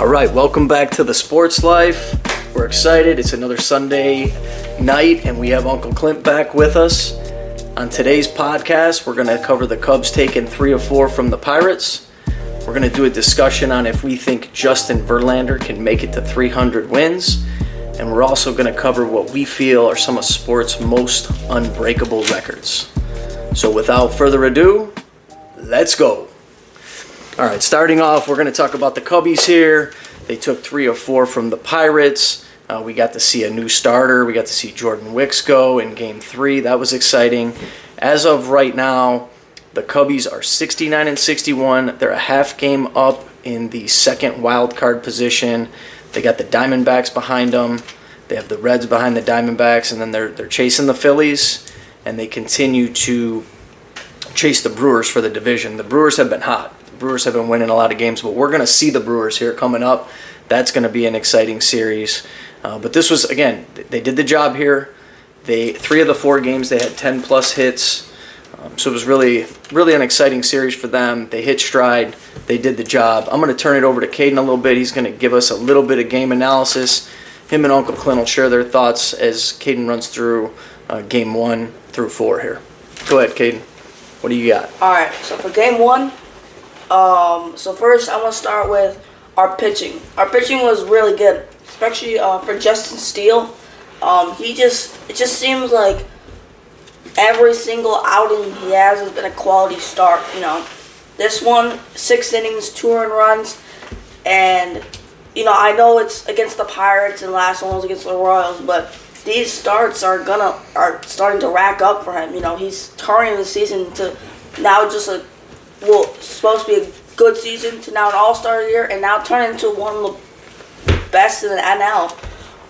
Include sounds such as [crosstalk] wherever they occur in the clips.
All right, welcome back to the Sports Life. We're excited. It's another Sunday night, and we have Uncle Clint back with us. On today's podcast, we're going to cover the Cubs taking three or four from the Pirates. We're going to do a discussion on if we think Justin Verlander can make it to 300 wins. And we're also going to cover what we feel are some of sports' most unbreakable records. So without further ado, let's go. All right, starting off, we're going to talk about the Cubbies here. They took three or four from the Pirates. Uh, we got to see a new starter. We got to see Jordan Wicks go in game three. That was exciting. As of right now, the Cubbies are 69 and 61. They're a half game up in the second wild card position. They got the Diamondbacks behind them. They have the Reds behind the Diamondbacks, and then they're they're chasing the Phillies, and they continue to chase the Brewers for the division. The Brewers have been hot. Brewers have been winning a lot of games, but we're going to see the Brewers here coming up. That's going to be an exciting series. Uh, but this was again, they did the job here. They three of the four games they had 10 plus hits. Um, so it was really, really an exciting series for them. They hit stride. They did the job. I'm going to turn it over to Caiden a little bit. He's going to give us a little bit of game analysis. Him and Uncle Clint will share their thoughts as Caiden runs through uh, game one through four here. Go ahead, Caiden. What do you got? All right, so for game one, um, so first I'm gonna start with our pitching. Our pitching was really good, especially uh, for Justin Steele. Um, he just it just seems like every single outing he has has been a quality start. You know, this one six innings, two earned runs, and you know I know it's against the Pirates and last one was against the Royals, but these starts are gonna are starting to rack up for him. You know, he's turning the season to now just a well supposed to be a good season to now an All Star year, and now turn into one of the best in the NL.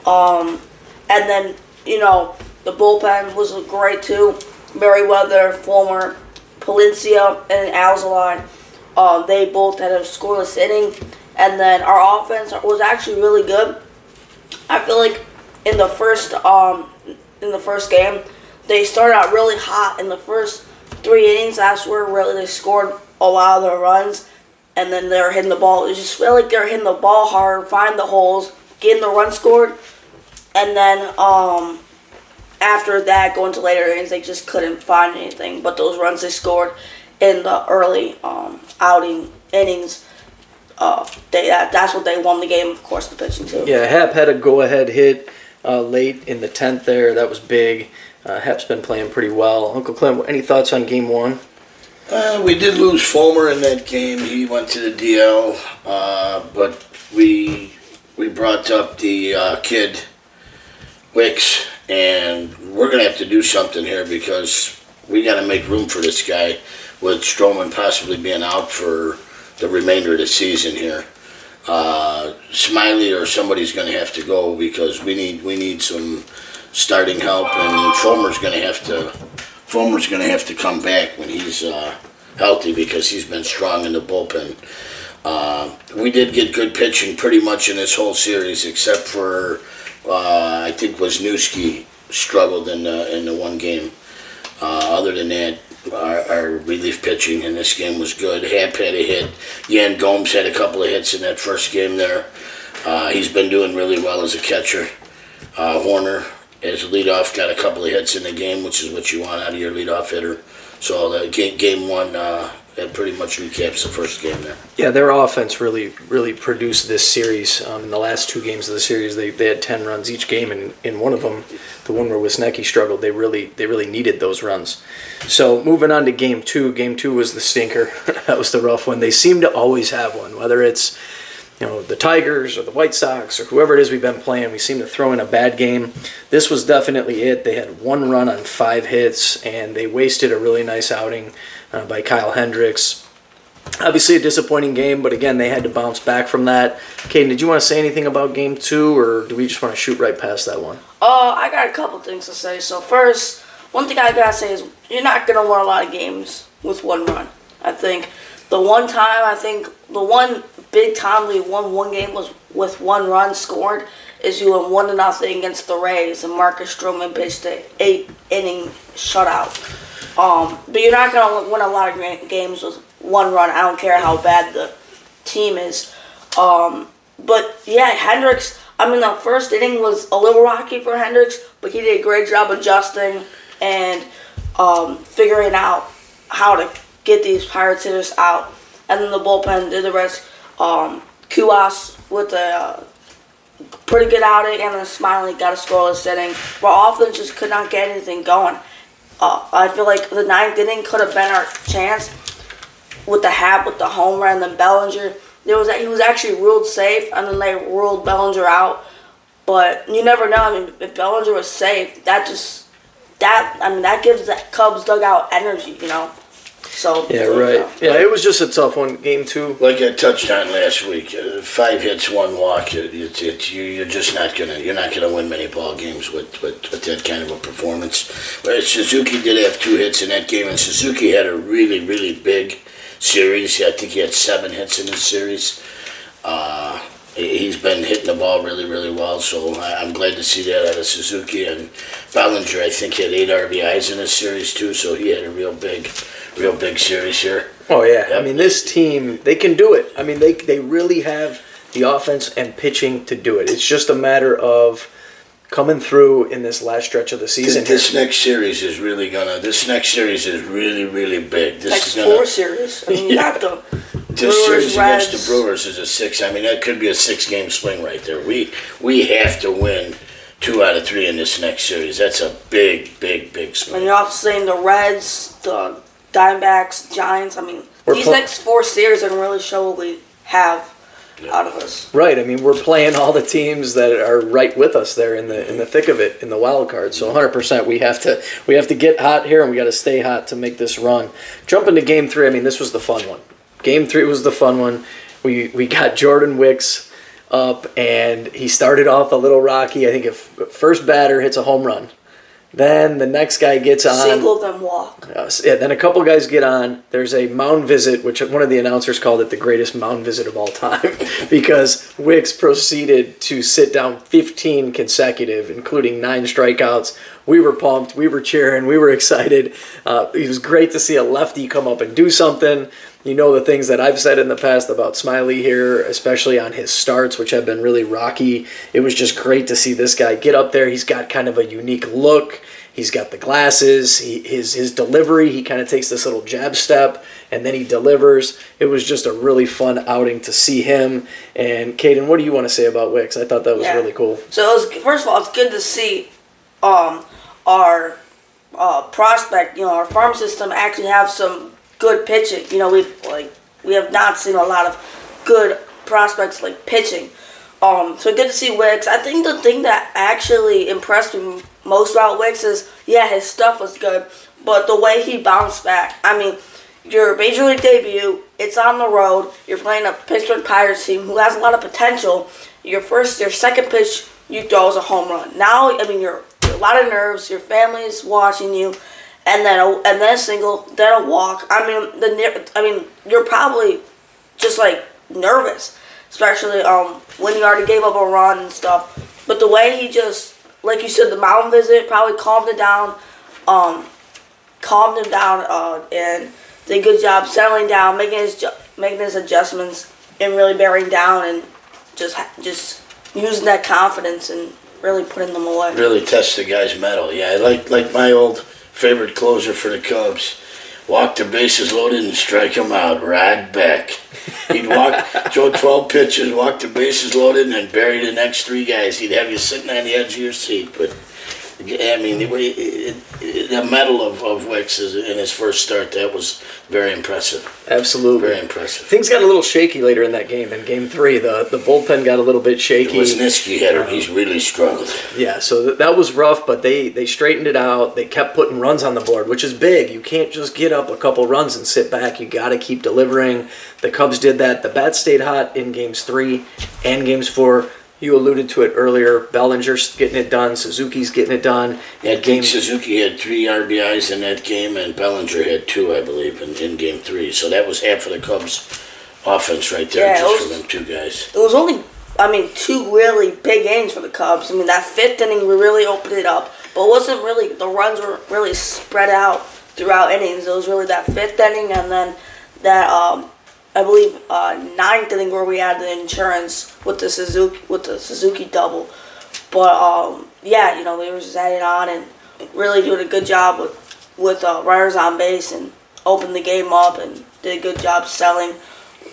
Um, and then you know the bullpen was great too. Merryweather, former Palencia, and Alzolay. Uh, they both had a scoreless inning, and then our offense was actually really good. I feel like in the first um in the first game, they started out really hot in the first three innings. That's where really they scored a lot of their runs, and then they're hitting the ball. It just felt like they're hitting the ball hard, find the holes, getting the run scored, and then um after that, going to later innings, they just couldn't find anything. But those runs they scored in the early um, outing innings, uh, they that, that's what they won the game. Of course, the pitching too. Yeah, Happ had a go-ahead hit uh, late in the tenth there. That was big. Uh, Happ's been playing pretty well. Uncle Clint, any thoughts on Game One? Uh, we did lose Fulmer in that game. He went to the DL, uh, but we we brought up the uh, kid Wicks, and we're gonna have to do something here because we got to make room for this guy, with Stroman possibly being out for the remainder of the season here. Uh, Smyly or somebody's gonna have to go because we need we need some starting help, and Fulmer's gonna have to Fulmer's gonna have to come back when he's uh, healthy because he's been strong in the bullpen. Uh, we did get good pitching pretty much in this whole series, except for uh, I think Wesneski struggled in the in the one game. Uh, other than that, our, our relief pitching in this game was good. Happ had a hit. Yan Gomes had a couple of hits in that first game there. Uh, he's been doing really well as a catcher. Uh, Hoerner, as a leadoff, got a couple of hits in the game, which is what you want out of your leadoff hitter. So the game, game one, uh, that pretty much recaps the first game there. Yeah, their offense really, really produced this series. Um, in the last two games of the series, they, they had ten runs each game, and in one of them, the one where Wesneski struggled, they really they really needed those runs. So moving on to game two, game two was the stinker. [laughs] that was the rough one. They seem to always have one, whether it's you know the Tigers or the White Sox or whoever it is we've been playing. We seem to throw in a bad game. This was definitely it. They had one run on five hits, and they wasted a really nice outing uh, by Kyle Hendricks. Obviously, a disappointing game, but again, they had to bounce back from that. Caiden, did you want to say anything about game two, or do we just want to shoot right past that one? Uh, I got a couple things to say. So first, one thing I gotta say is you're not gonna win a lot of games with one run. I think the one time I think the one big time we won one game was with one run scored is you went one to nothing against the Rays and Marcus Stroman pitched a eight inning shutout. Um, but you're not gonna win a lot of games with one run. I don't care how bad the team is. Um, but yeah, Hendricks. I mean, the first inning was a little rocky for Hendricks, but he did a great job adjusting and um, figuring out how to get these Pirates hitters out. And then the bullpen did the rest. Um, Cuas with a uh, pretty good outing, and then Smyly got a scoreless inning. But offense just could not get anything going. Uh, I feel like the ninth inning could have been our chance with the hat, with the home run, and then Bellinger. There was that he was actually ruled safe, and then they ruled Bellinger out. But you never know. I mean, if Bellinger was safe, that just that I mean that gives the Cubs dugout energy, you know. So Yeah, right. Yeah, it was just a tough one. Game two. Like I touched on last week, uh, five hits, one walk. It, it, it, you, you're just not gonna you're not gonna win many ball games with, with, with that kind of a performance. But Suzuki did have two hits in that game, and Suzuki had a really really big series. I think he had seven hits in this series. Uh, he- he's been hitting the ball really really well, so I, I'm glad to see that out of Suzuki. And Bellinger, I think, he had eight RBIs in this series too, so he had a real big, real big series here. Oh yeah. I mean, this team they can do it. I mean, they they really have the offense and pitching to do it. It's just a matter of coming through in this last stretch of the season. This, this next series is really gonna. This next series is really, really big. This next is gonna. four series. I mean, you Yeah. got the This Brewers, series against Reds. the Brewers is a six. I mean, that could be a six-game swing right there. We we have to win two out of three in this next series. That's a big, big, big swing. And you're also saying the Reds, the Diamondbacks, Giants. I mean, We're these pl- next four series are going really show what we have out of us. Right. I mean, we're playing all the teams that are right with us there in the in the thick of it in the wild card. So 100% we have to we have to get hot here and we got to stay hot to make this run. Jump into game 3. I mean, this was the fun one. Game 3 was the fun one. We we got Jordan Wicks up and he started off a little rocky. I think if first batter hits a home run. Then the next guy gets on. Single them walk. Uh, yeah, then a couple guys get on. There's a mound visit, which one of the announcers called it the greatest mound visit of all time, [laughs] because Wicks proceeded to sit down 15 consecutive, including nine strikeouts. We were pumped, we were cheering, we were [laughs] excited. Uh, it was great to see a lefty come up and do something. You know the things that I've said in the past about Smyly here, especially on his starts, which have been really rocky. It was just great to see this guy get up there. He's got kind of a unique look. He's got the glasses. He, his his delivery. He kind of takes this little jab step and then he delivers. It was just a really fun outing to see him. And Caiden, what do you want to say about Wicks? I thought that was Yeah. really cool. So it was, first of all, it's good to see um, our uh, prospect, you know, our farm system actually have some good pitching. You know, we've like we have not seen a lot of good prospects like pitching. Um, so good to see Wicks. I think the thing that actually impressed me most about Wicks is yeah, his stuff was good, but the way he bounced back. I mean, your major league debut, it's on the road. You're playing a Pittsburgh Pirates team who has a lot of potential. Your first, your second pitch, you throw is a home run. Now, I mean, you're, you're a lot of nerves. Your family's watching you, and then a, and then a single, then a walk. I mean, the I mean, you're probably just like nervous, especially um when he already gave up a run and stuff. But the way he just, like you said, the mountain visit probably calmed it down. Um, calmed him down uh, and did a good job settling down, making his making his adjustments, and really bearing down and just just using that confidence and really putting them away. Really test the guy's mettle. Yeah, like like my old favorite closer for the Cubs. Walk the bases loaded and strike him out. Right back. He'd walk, [laughs] throw 12 pitches, walk the bases loaded, and then bury the next three guys. He'd have you sitting on the edge of your seat. But I mean, the, way- it- it- the mettle of, of Wicks is in his first start, that was very impressive. Absolutely. Very impressive. Things got a little shaky later in that game. In game three, the, the bullpen got a little bit shaky. Wesneski hitter, he's really struggled. Yeah, so th- that was rough, but they they straightened it out. They kept putting runs on the board, which is big. You can't just get up a couple runs and sit back. You got to keep delivering. The Cubs did that. The bats stayed hot in games three and games four. You alluded to it earlier. Bellinger's getting it done. Suzuki's getting it done. Yeah, And Game game Suzuki had three RBIs in that game, and Bellinger had two, I believe, in, in game three. So that was half of the Cubs' offense right there, Yeah, it just was- from them two guys. It was only, I mean, two really big games for the Cubs. I mean, that fifth inning really opened it up, but it wasn't really the runs were really spread out throughout innings. It was really that fifth inning and then that um I believe uh, ninth inning where we had the insurance with the Suzuki with the Suzuki double. But um, yeah, you know they were just adding on and really doing a good job with with uh, runners on base and opened the game up and did a good job selling,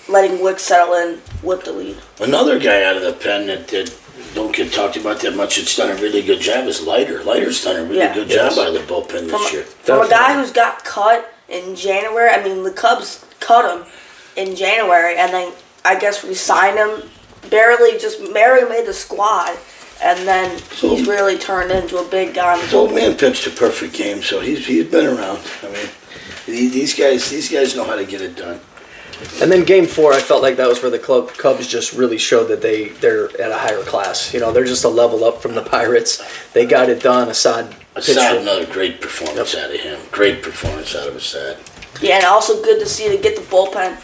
letting Wick settle in with the lead. Another guy out of the pen that, that don't get talked about that much. It's done a really good job. Is Leiter. Leiter's done a really Yeah. good Yes. job out of the bullpen From, this year. from a guy who's got cut in January. I mean, the Cubs cut him in January, and then I guess we signed him. Barely, just barely made the squad, and then So- he's really turned into a big guy. in His old man pitched a perfect game, so he's he's been around. I mean, the- these guys these guys know how to get it done. And then game four, I felt like that was where the club Cubs just really showed that they they're at a higher class. You know, they're just a level up from the Pirates. They got it done. Assad pitched Assad, it. another great performance out of him. Great performance out of Assad. Yeah, and also good to see to get the bullpen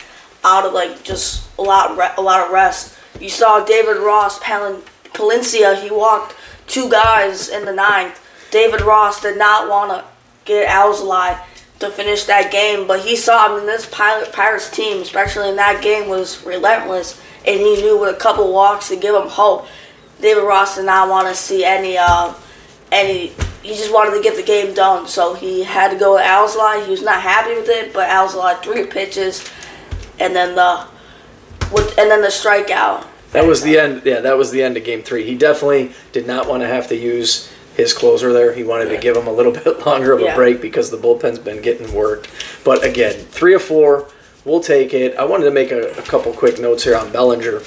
out of like just a lot a lot of rest. You saw David Ross, Palin, Palencia. He walked two guys in the ninth. David Ross did not want to get Alzolay to finish that game, but he saw. I mean, this Pilot Pirates team, especially in that game, was relentless, and he knew with a couple walks to give him hope. David Ross did not want to see any uh, any. He just wanted to get the game done, so he had to go with Alzolay. He was not happy with it, but Alzolai three pitches, and then the with and then the strikeout. That was the end. Yeah, that was the end of game three. He definitely did not want to have to use his closer there. He wanted to give him a little [laughs] bit longer of a Yeah. break because the bullpen's been getting worked. But again, three or four, we'll take it. I wanted to make a, a couple quick notes here on Bellinger.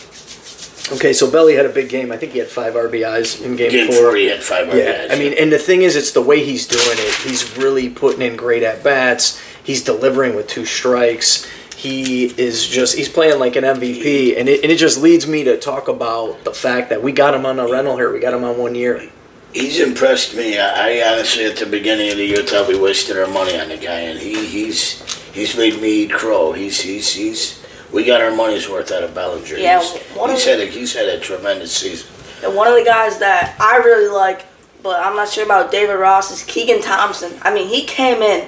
Okay, so Belly had a big game. I think he had five RBIs in game, Game four. four, he had five RBIs. Yeah, RBIs. I mean, and the thing is, it's the way he's doing it. He's really putting in great at bats. He's delivering with two strikes. He is just, he's playing like an MVP. And it, and it just leads me to talk about the fact that we got him on a rental here. We got him on one year. He's impressed me. I, I honestly, at the beginning of the year, thought we wasted our money on the guy, and he, he's he's made me eat crow. He's he's he's we got our money's worth out of Bellinger. Yeah, he's, one he's of- had a he's had a tremendous season. And one of the guys that I really like, but I'm not sure about David Ross, is Keegan Thompson. I mean, he came in,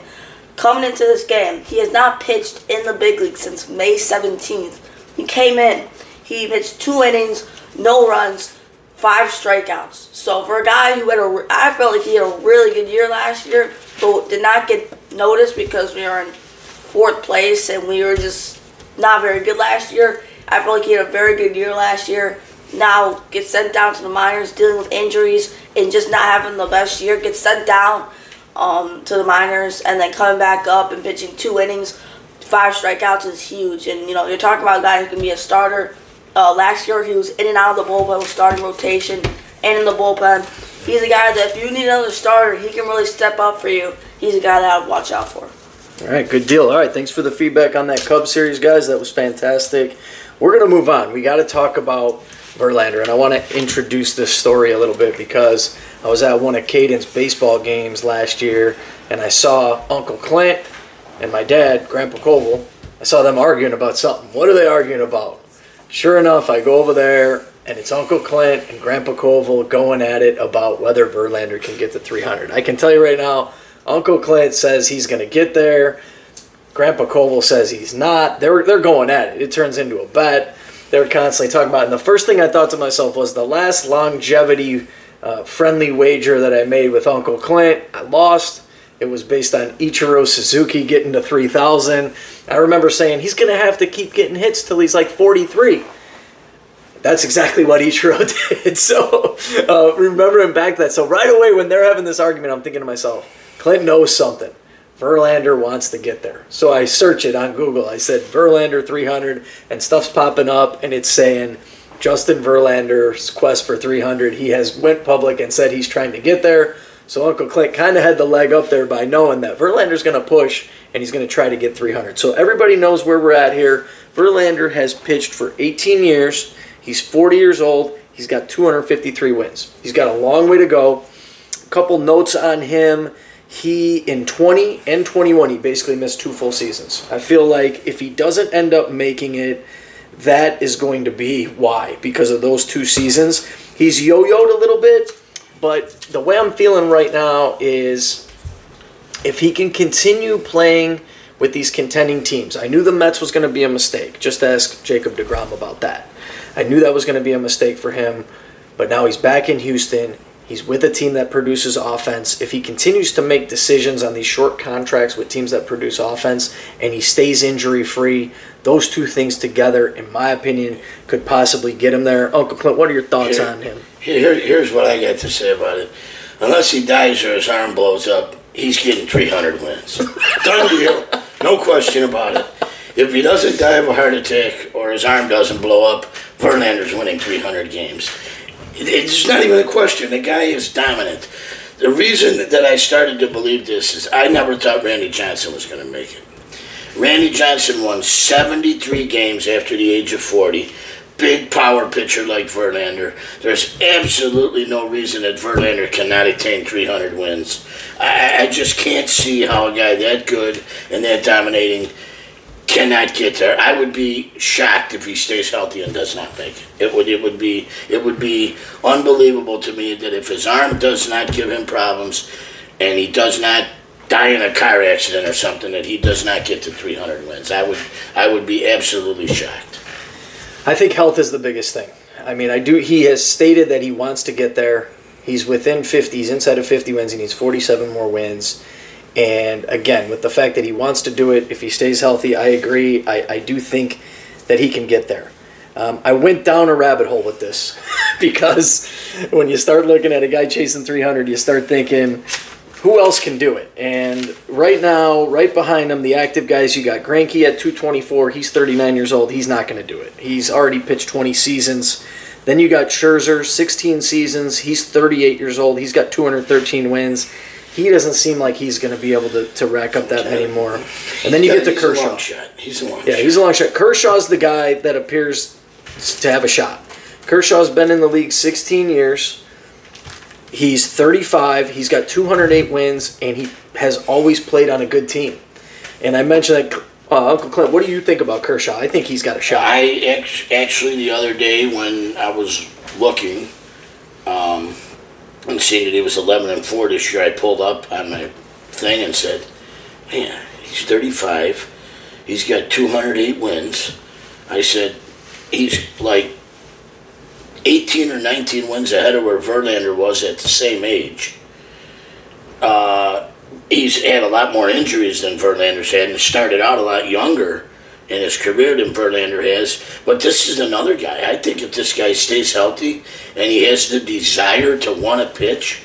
coming into this game, he has not pitched in the big league since May 17th. He came in, he pitched two innings, no runs, five strikeouts. So for a guy who had a, I felt like he had a really good year last year, but did not get noticed because we were in fourth place and we were just not very good last year. I feel like he had a very good year last year. Now gets sent down to the minors, dealing with injuries and just not having the best year. Gets sent down um, to the minors and then coming back up and pitching two innings, five strikeouts is huge. And you know you're talking about a guy who can be a starter. Uh, last year he was in and out of the bullpen, starting rotation and in the bullpen. He's a guy that if you need another starter, he can really step up for you. He's a guy that I would watch out for. All right, good deal. All right, thanks for the feedback on that Cubs series, guys. That was fantastic. We're going to move on. We got to talk about Verlander, and I want to introduce this story a little bit because I was at one of Caiden's baseball games last year, and I saw Uncle Clint and my dad, Grandpa Koval. I saw them arguing about something. What are they arguing about? Sure enough, I go over there, and it's Uncle Clint and Grandpa Koval going at it about whether Verlander can get to 300. I can tell you right now, Uncle Clint says he's going to get there. Grandpa Koval says he's not. They're they're going at it. It turns into a bet. They're constantly talking about. it. And the first thing I thought to myself was the last longevity uh, friendly wager that I made with Uncle Clint. I lost. It was based on Ichiro Suzuki getting to 3,000. I remember saying he's going to have to keep getting hits till he's like 43. That's exactly what Ichiro [laughs] did. So uh, remembering back that. So right away when they're having this argument, I'm thinking to myself, Clint knows something. Verlander wants to get there. So I search it on Google. I said Verlander 300 and stuff's popping up and it's saying Justin Verlander's quest for 300. He has went public and said he's trying to get there. So Uncle Clint kind of had the leg up there by knowing that Verlander's going to push and he's going to try to get 300. So everybody knows where we're at here. Verlander has pitched for 18 years. He's 40 years old. He's got 253 wins. He's got a long way to go. A couple notes on him. He in 20 and 21 he basically missed two full seasons. I feel like if he doesn't end up making it, that is going to be why because of those two seasons. He's yo-yoed a little bit, but the way I'm feeling right now is if he can continue playing with these contending teams. I knew the Mets was going to be a mistake. Just ask Jacob DeGrom about that. I knew that was going to be a mistake for him, but now he's back in Houston. He's with a team that produces offense. If he continues to make decisions on these short contracts with teams that produce offense and he stays injury free, those two things together, in my opinion, could possibly get him there. Uncle Clint, what are your thoughts Here- on him? Here, here's what I got to say about it. Unless he dies or his arm blows up, he's getting 300 wins. [laughs] Done deal. No question about it. If he doesn't die of a heart attack or his arm doesn't blow up, Verlander's winning 300 games. It- It's not even a question. The guy is dominant. The reason that I started to believe this is I never thought Randy Johnson was going to make it. Randy Johnson won 73 games after the age of 40. Big power pitcher like Verlander. There's absolutely no reason that Verlander cannot attain 300 wins. I, I just can't see how a guy that good and that dominating cannot get there. I would be shocked if he stays healthy and does not make it. It would it would be it would be unbelievable to me that if his arm does not give him problems and he does not die in a car accident or something that he does not get to 300 wins. I would I would be absolutely shocked. I think health is the biggest thing. I mean, I do. He has stated that he wants to get there. He's within 50. He's inside of 50 wins. He needs 47 more wins. And again, with the fact that he wants to do it, if he stays healthy, I agree. I, I do think that he can get there. Um, I went down a rabbit hole with this [laughs] because when you start looking at a guy chasing 300, you start thinking, who else can do it? And right now, right behind him, the active guys, you got Greinke at 224. He's 39 years old. He's not going to do it. He's already pitched 20 seasons. Then you got Scherzer, 16 seasons. He's 38 years old. He's got 213 wins. He doesn't seem like he's going to be able to, to rack up that many more. And then you get to Kershaw. He's. A long shot. He's a long Yeah, he's a long shot. Kershaw's the guy that appears to have a shot. Kershaw's been in the league 16 years. He's 35. He's got 208 wins, and he has always played on a good team. And I mentioned that, uh, Uncle Clint. What do you think about Kershaw? I think he's got a shot. I actually the other day when I was looking um, and seeing that he was 11 and 4 this year, I pulled up on my thing and said, "Man, he's 35. He's got 208 wins." I said, "He's like 18 or 19 wins ahead of where Verlander was at the same age." Uh, he's had a lot more injuries than Verlander's had, and started out a lot younger in his career than Verlander has. But this is another guy. I think if this guy stays healthy and he has the desire to want to pitch,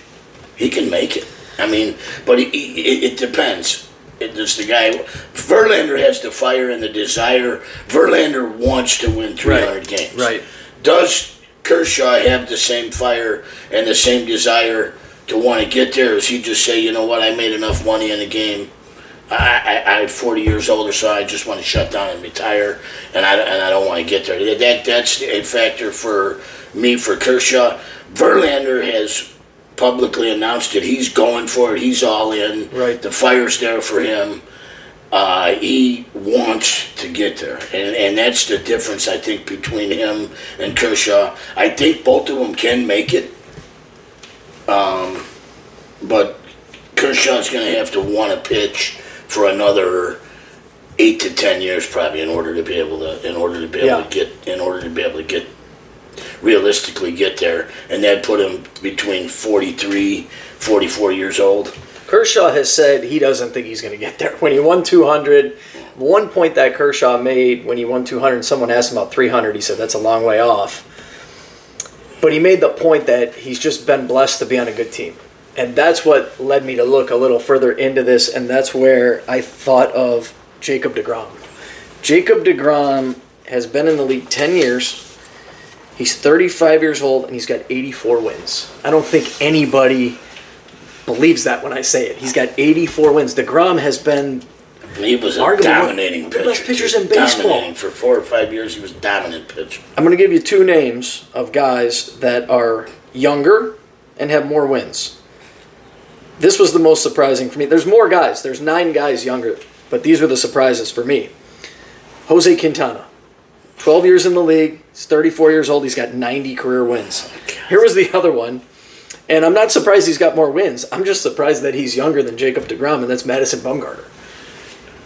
he can make it. I mean, but he, he, it, it depends. It, does the guy Verlander has the fire and the desire? Verlander wants to win 300 games. right. Does Kershaw have the same fire and the same desire to want to get there? Or does he just say, you know what, I made enough money in the game. I, I, I'm 40 years older, so I just want to shut down and retire, and I, and I don't want to get there. That, that That's a factor for me for Kershaw. Verlander has publicly announced that he's going for it. He's all in. Right. The fire's there for him. Uh, he wants to get there, and, and that's the difference I think between him and Kershaw. I think both of them can make it, um, but Kershaw's going to have to want to pitch for another eight to ten years probably in order to be able to in order to be able Yeah. to get in order to be able to get realistically get there, and that put him between 43, 44 years old. Kershaw has said he doesn't think he's going to get there. When he won 200, one point that Kershaw made when he won 200, someone asked him about 300. He said that's a long way off. But he made the point that he's just been blessed to be on a good team. And that's what led me to look a little further into this, and that's where I thought of Jacob DeGrom. Jacob DeGrom has been in the league 10 years. He's 35 years old, and he's got 84 wins. I don't think anybody believes that when I say it. He's got 84 wins. DeGrom has been He was a dominating pitcher. best pitchers in baseball. For four or five years. He was a dominant pitcher. I'm going to give you two names of guys that are younger and have more wins. This was the most surprising for me. There's more guys. There's nine guys younger, but these were the surprises for me. Jose Quintana, 12 years in the league. He's 34 years old. He's got 90 career wins. Here was the other one. And I'm not surprised he's got more wins. I'm just surprised that he's younger than Jacob DeGrom, and that's Madison Bumgarner.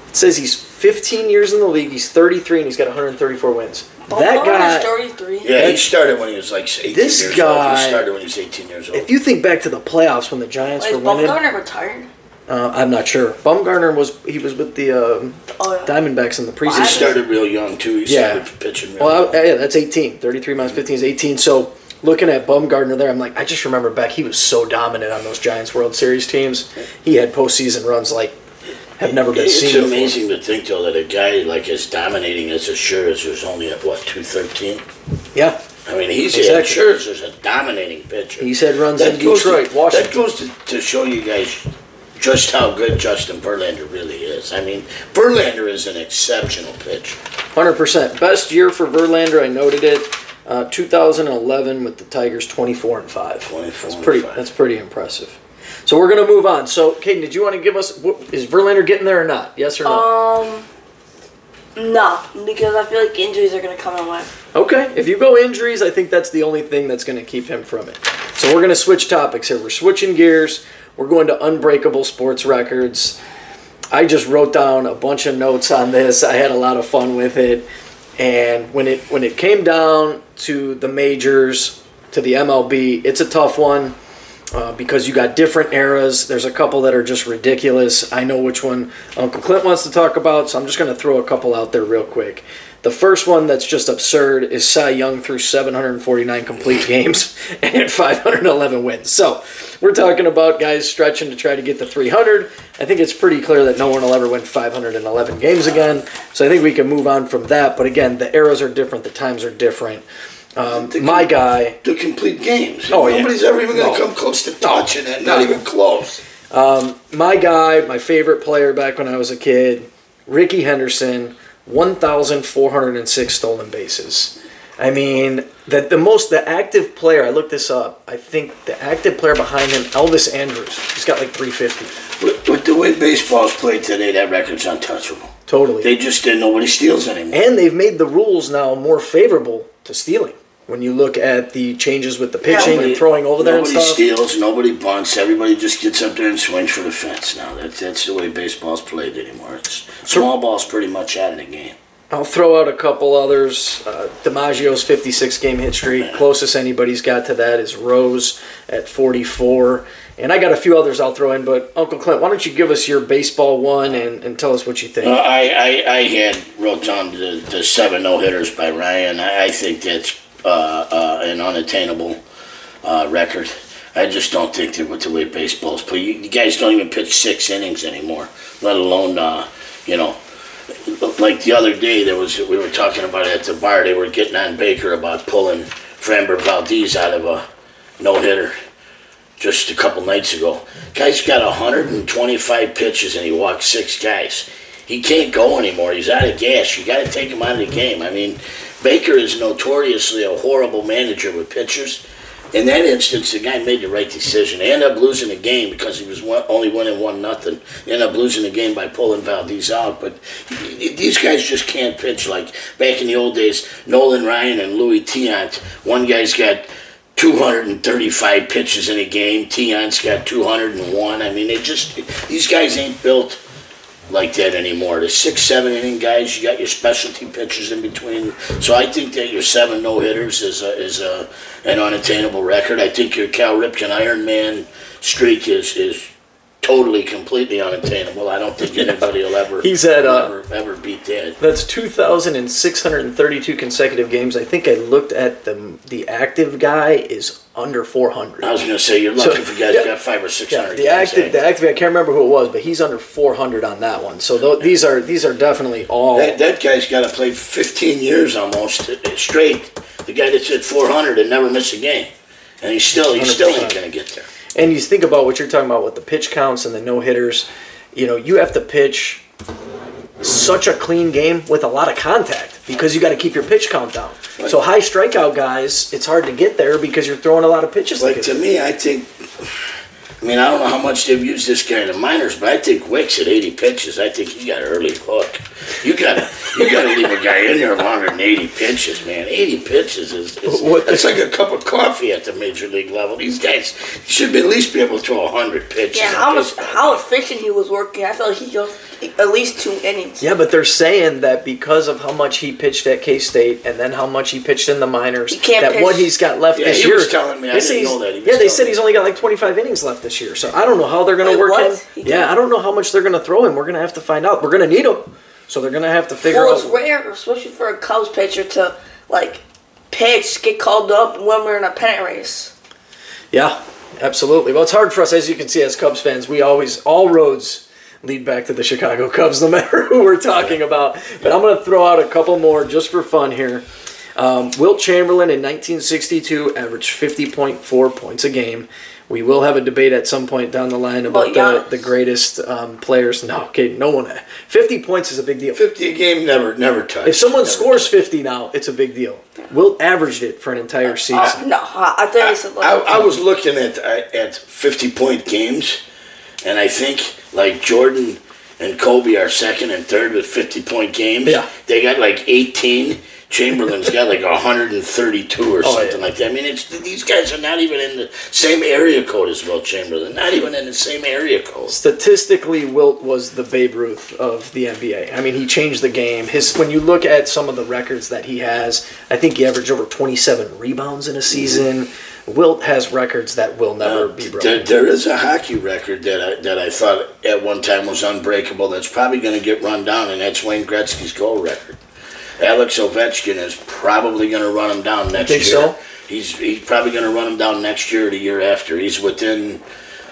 It says he's 15 years in the league. He's 33 and he's got 134 wins. Bumgarner's that guy. 33. Yeah, he started when he was like 18 This years old. guy- He started when he was 18 years old. If you think back to the playoffs when the Giants Wait, were is winning, Bumgarner retired? uh, I'm not sure. Bumgarner was he was with the um, Oh, yeah. Diamondbacks in the preseason. he started real young too. He Yeah. started pitching real Well, young. I, yeah, that's 18. 33 minus 15 is 18. So looking at Bumgarner there, I'm like, I just remember back, he was so dominant on those Giants World Series teams. He had postseason runs like have never been It's seen before. amazing to think though that a guy like as dominating as Scherzer was only at what 213. Yeah, I mean, he's Exactly. A dominating pitcher. he's had runs in Detroit, to, Washington. That goes to, to show you guys just how good Justin Verlander really is. I mean, Verlander is an exceptional pitcher. 100%. Best year for Verlander, I noted it. Uh, 2011 with the Tigers, 24 and 5. 24 That's and pretty. five. That's pretty impressive. So we're gonna move on. So, Caiden, did you want to give us? what- Is Verlander getting there or not? Yes or no? Um, no, because I feel like injuries are gonna come in way. Okay, if you go injuries, I think that's the only thing that's going to keep him from it. So we're going to switch topics here. We're switching gears. We're going to unbreakable sports records. I just wrote down a bunch of notes on this. I had a lot of fun with it. And when it when it came down to the majors, to the MLB, it's a tough one uh, because you got different eras. There's a couple that are just ridiculous. I know which one Uncle Clint wants to talk about, so I'm just going to throw a couple out there real quick. The first one that's just absurd is Cy Young through 749 complete [laughs] games and 511 wins. So we're talking about guys stretching to try to get to 300. I think it's pretty clear that no one will ever win 511 games again. So I think we can move on from that. But again, the eras are different, the times are different. Um, my guy, The complete games. Oh, yeah. Nobody's ever even going to No. come close to touching it. Not No. even close. my guy, my favorite player back when I was a kid, Rickey Henderson, 1,406 stolen bases. I mean, that the most the active player. I looked this up. I think the active player behind him, Elvis Andrus. He's got like 350. With, with the way baseball's played today, that record's untouchable. Totally. They just didn't Nobody steals anymore. and they've made the rules now more favorable to stealing. When you look at the changes with the pitching Nobody- and throwing over there and Nobody steals. Nobody bunts. Everybody just gets up there and swings for the fence. Now that's that's the way baseball's played anymore. It's small ball's pretty much out of the game. I'll throw out a couple others. Uh, DiMaggio's 56 game hit streak. [laughs] Closest anybody's got to that is Rose at 44. And I got a few others I'll throw in, but Uncle Clint, why don't you give us your baseball one and, and tell us what you Uh, think? I, I I had wrote down the, the seven no hitters by Ryan. I, I think that's uh, uh, an unattainable uh, record. I just don't think that with the way baseball's played, you, you guys don't even pitch six innings anymore, let alone uh, you know. [laughs] Like the other day, there was we were talking about it at the bar. They were getting on Baker about pulling Framber Valdez out of a no hitter just a couple nights ago. Guy's got 125 pitches and he walked six guys. He can't go anymore. He's out of gas. You got to take him out of the game. I mean, Baker is notoriously a horrible manager with pitchers. In that instance, the guy made the right decision. They ended up losing the game because he was one, only winning one nothing. They ended up losing the game by pulling Valdez out. But these guys just can't pitch like back in the old days. Nolan Ryan and Luis Tiant. One guy's got 235 pitches in a game. Tiant's got 201. I mean, they just these guys ain't built like that anymore. The six, seven inning guys, you got your specialty pitchers in between. So I think that your seven no hitters is a, is a, an unattainable record. I think your Cal Ripken Iron Man streak is is totally, completely unattainable. I don't think [laughs] anybody will ever He's at, will uh, ever, ever beat that. That's 2,632 consecutive games. I think I looked at the the active guy is under 400. I was going to say you're lucky So, if you guys yeah. got five or six hundred. Yeah, the guys, active, eh? the active, I can't remember who it was, but he's under 400 on that one. So tho- these are these are definitely all. That, that guy's got to play 15 years almost straight. The guy that's at 400 and never miss a game, and he's still he still ain't gonna get there. And you think about what you're talking about with the pitch counts and the no hitters. You know, you have to pitch such a clean game with a lot of contact because you got to keep your pitch count down. So high strikeout guys, it's hard to get there because you're throwing a lot of pitches. Like Like to me, I think. I mean, I don't know how much they've used this guy in the minors, but I think Wicks at 80 pitches. I think he got an early hook. You gotta, you gotta leave a guy in there longer than 80 pitches, man. 80 pitches is, is What- it's like a cup of coffee at the major league level. These guys should be, at least be able to throw 100 pitches. Yeah, how much how efficient he was working. I felt like he goes at least two innings. Yeah, but they're saying that because of how much he pitched at K State and then how much he pitched in the minors, He can't that pitch- what he's got left Yeah, this he year. was telling me. I didn't know that. He was yeah, they said me. he's only got like 25 innings left this year. So I don't know how they're going to work what? him. He Yeah, can't- I don't know how much they're going to throw him. We're going to have to find out. We're going to need him. So they're going to have to figure Well, it's out. rare, especially for a Cubs pitcher to like pitch, get called up when we're in a pennant race. Yeah, absolutely. Well, it's hard for us, as you can see, as Cubs fans. We always, all roads lead back to the Chicago Cubs, no [laughs] matter who we're talking about. But I'm going to throw out a couple more just for fun here. Um, Wilt Chamberlain in 1962 averaged 50.4 points a game. We will have a debate at some point down the line about About the, the greatest um, players. No, okay, no one. 50 points is a big deal. Fifty a game, never, never touched. If someone Never scores touched. 50 now, it's a big deal. Wilt averaged it for an entire season. Uh, no, I, I think it's like I, I was looking at at fifty point games, and I think like Jordan and Kobe are second and third with fifty point games. Yeah. they got like eighteen. Chamberlain's got like 132 or Oh, something yeah. like that. I mean, it's these guys are not even in the same area code as Wilt Chamberlain. Not even in the same area code. Statistically, Wilt was the Babe Ruth of the NBA. I mean, he changed the game. His when you look at some of the records that he has, I think he averaged over 27 rebounds in a season. Wilt has records that will never be There, broken. there is a hockey record that I, that I thought at one time was unbreakable. That's probably going to get run down, and that's Wayne Gretzky's goal record. Alex Ovechkin is probably going to run him down next think year. so? He's he's probably going to run him down next year or the year after. He's within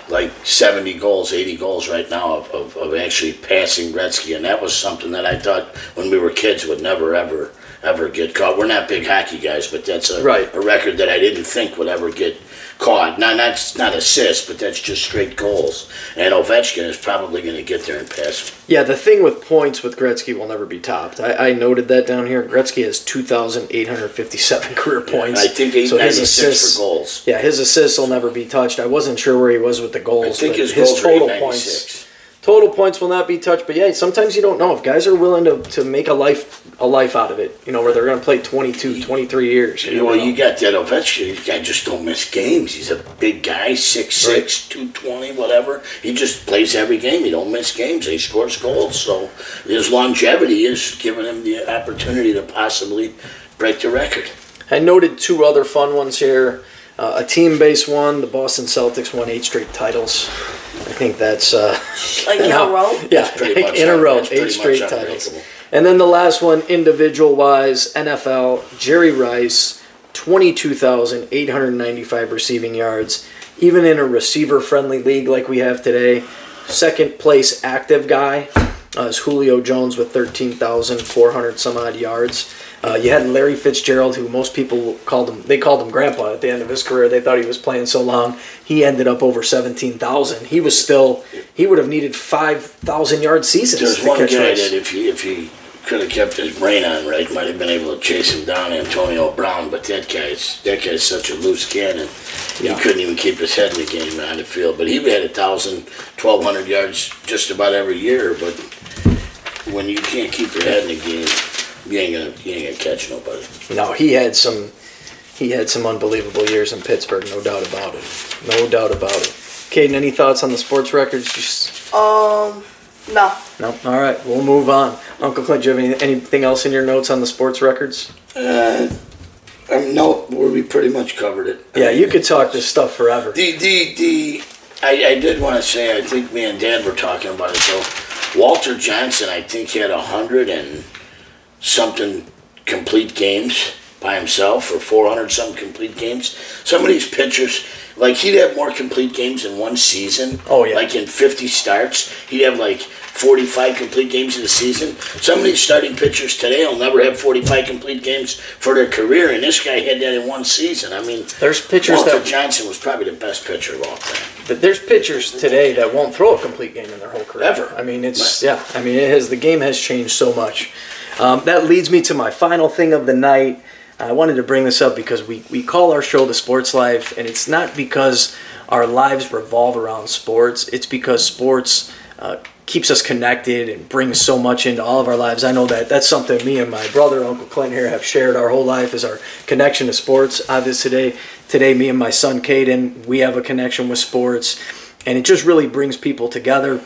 like 70 goals, 80 goals right now of, of, of actually passing Gretzky, and that was something that I thought when we were kids would never ever ever get caught. We're not big hockey guys, but that's a, Right. a record that I didn't think would ever get caught. Not not not assists, but that's just straight goals. And Ovechkin is probably going to get there and pass. Yeah, the thing with points with Gretzky will never be topped. I, I noted that down here. Gretzky has 2,857 [laughs] career points. I think So his 896 assists- for goals. Yeah, his assists will never be touched. I wasn't sure where he was with the goals. I think his goals are total 896. points. Total points will not be touched, but yeah, sometimes you don't know if guys are willing to, to make a life a life out of it. You know, where they're going to play 22, 23 years. You You never well, know. you got that Ovechkin. This guy just don't miss games. He's a big guy, 6'6", 220, whatever. He just plays every game. He don't miss games. He scores goals. So his longevity is giving him the opportunity to possibly break the record. I noted two other fun ones here. Uh, a team-based one, the Boston Celtics won eight straight titles. I think that's uh, [laughs] like in a [laughs] row. Yeah, pretty much in a row, eight straight titles. And then the last one, individual wise, NFL, Jerry Rice, 22,895 receiving yards. Even in a receiver friendly league like we have today, second place active guy uh, is Julio Jones with 13,400 some odd yards. Uh, you had Larry Fitzgerald, who most people called him, they called him Grandpa at the end of his career. They thought he was playing so long. He ended up over 17,000. He was still, he would have needed 5,000 yard seasons There's one guy Rice. that if he if he could have kept his brain on right, might have been able to chase him down, Antonio Brown. But that guy's that guy's such a loose cannon. Yeah. He couldn't even keep his head in the game on the field. But he had a thousand, twelve hundred yards just about every year. But when you can't keep your head in the game, you ain't gonna you ain't gonna catch nobody. No, he had some he had some unbelievable years in Pittsburgh, no doubt about it. No doubt about it. Caiden, any thoughts on the sports records? Just Um, no. no. All right, we'll move on. Uncle Clint, do you have any, anything else in your notes on the sports records? Uh, I mean, no, we pretty much covered it. Yeah, you could talk this stuff forever. The the the I, I did want to say I think me and Dad were talking about it. So Walter Johnson, I think he had a hundred and something complete games by himself, or four hundred something complete games. Some of these pitchers, like he'd have more complete games in one season. Oh, yeah. Like in fifty starts, he'd have like forty-five complete games in a season. Some of these starting pitchers today will never have forty-five complete games for their career, and this guy had that in one season. I mean. There's pitchers Walter that Johnson was probably the best pitcher of all time. But there's pitchers today that won't throw a complete game in their whole career. Ever. I mean, it's yeah. I mean, it has the game has changed so much. Um, that leads me to my final thing of the night. I wanted to bring this up because we, we call our show the Sports Life, and it's not because our lives revolve around sports. It's because sports uh, keeps us connected and brings so much into all of our lives. I know that that's something me and my brother, Uncle Clint here, have shared our whole life is our connection to sports. Obviously, today, today, me and my son Caiden, we have a connection with sports, and it just really brings people together.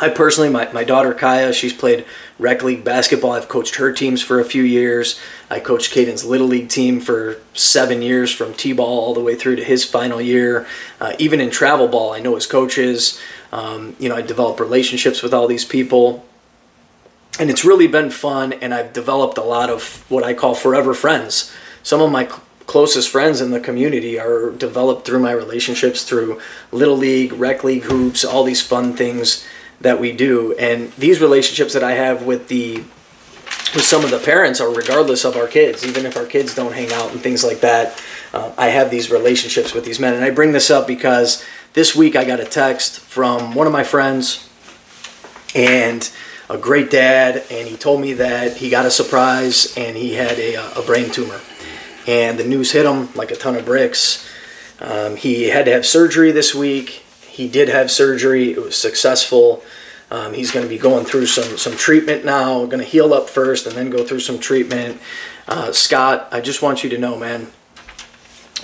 I personally, my, my daughter Kaya, she's played rec league basketball. I've coached her teams for a few years. I coached Caiden's little league team for seven years, from t-ball all the way through to his final year. Uh, even in travel ball, I know his coaches. Um, you know, I develop relationships with all these people, and it's really been fun. And I've developed a lot of what I call forever friends. Some of my cl- closest friends in the community are developed through my relationships through little league, rec league hoops, all these fun things that we do. And these relationships that I have with the with some of the parents are regardless of our kids, even if our kids don't hang out and things like that. Uh, I have these relationships with these men, and I bring this up because this week I got a text from one of my friends, and a great dad, and he told me that he got a surprise and he had a, a brain tumor, and the news hit him like a ton of bricks. Um, he had to have surgery this week. He did have surgery. It was successful. Um, he's going to be going through some some treatment now. Going to heal up first and then go through some treatment. Uh, Scott, I just want you to know, man.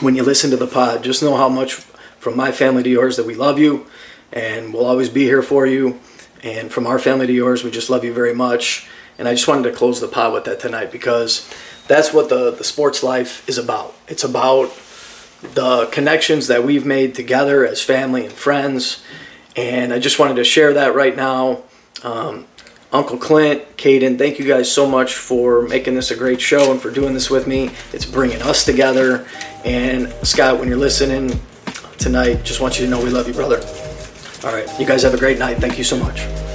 When you listen to the pod, just know how much from my family to yours that we love you, and we'll always be here for you. And from our family to yours, we just love you very much. And I just wanted to close the pod with that tonight because that's what the, the sports life is about. It's about the connections that we've made together as family and friends and I just wanted to share that right now. Um, Uncle Clint, Caiden, thank you guys so much for making this a great show and for doing this with me. It's bringing us together. And Scott, when you're listening tonight, just want you to know we love you, brother. All right, you guys have a great night. Thank you so much.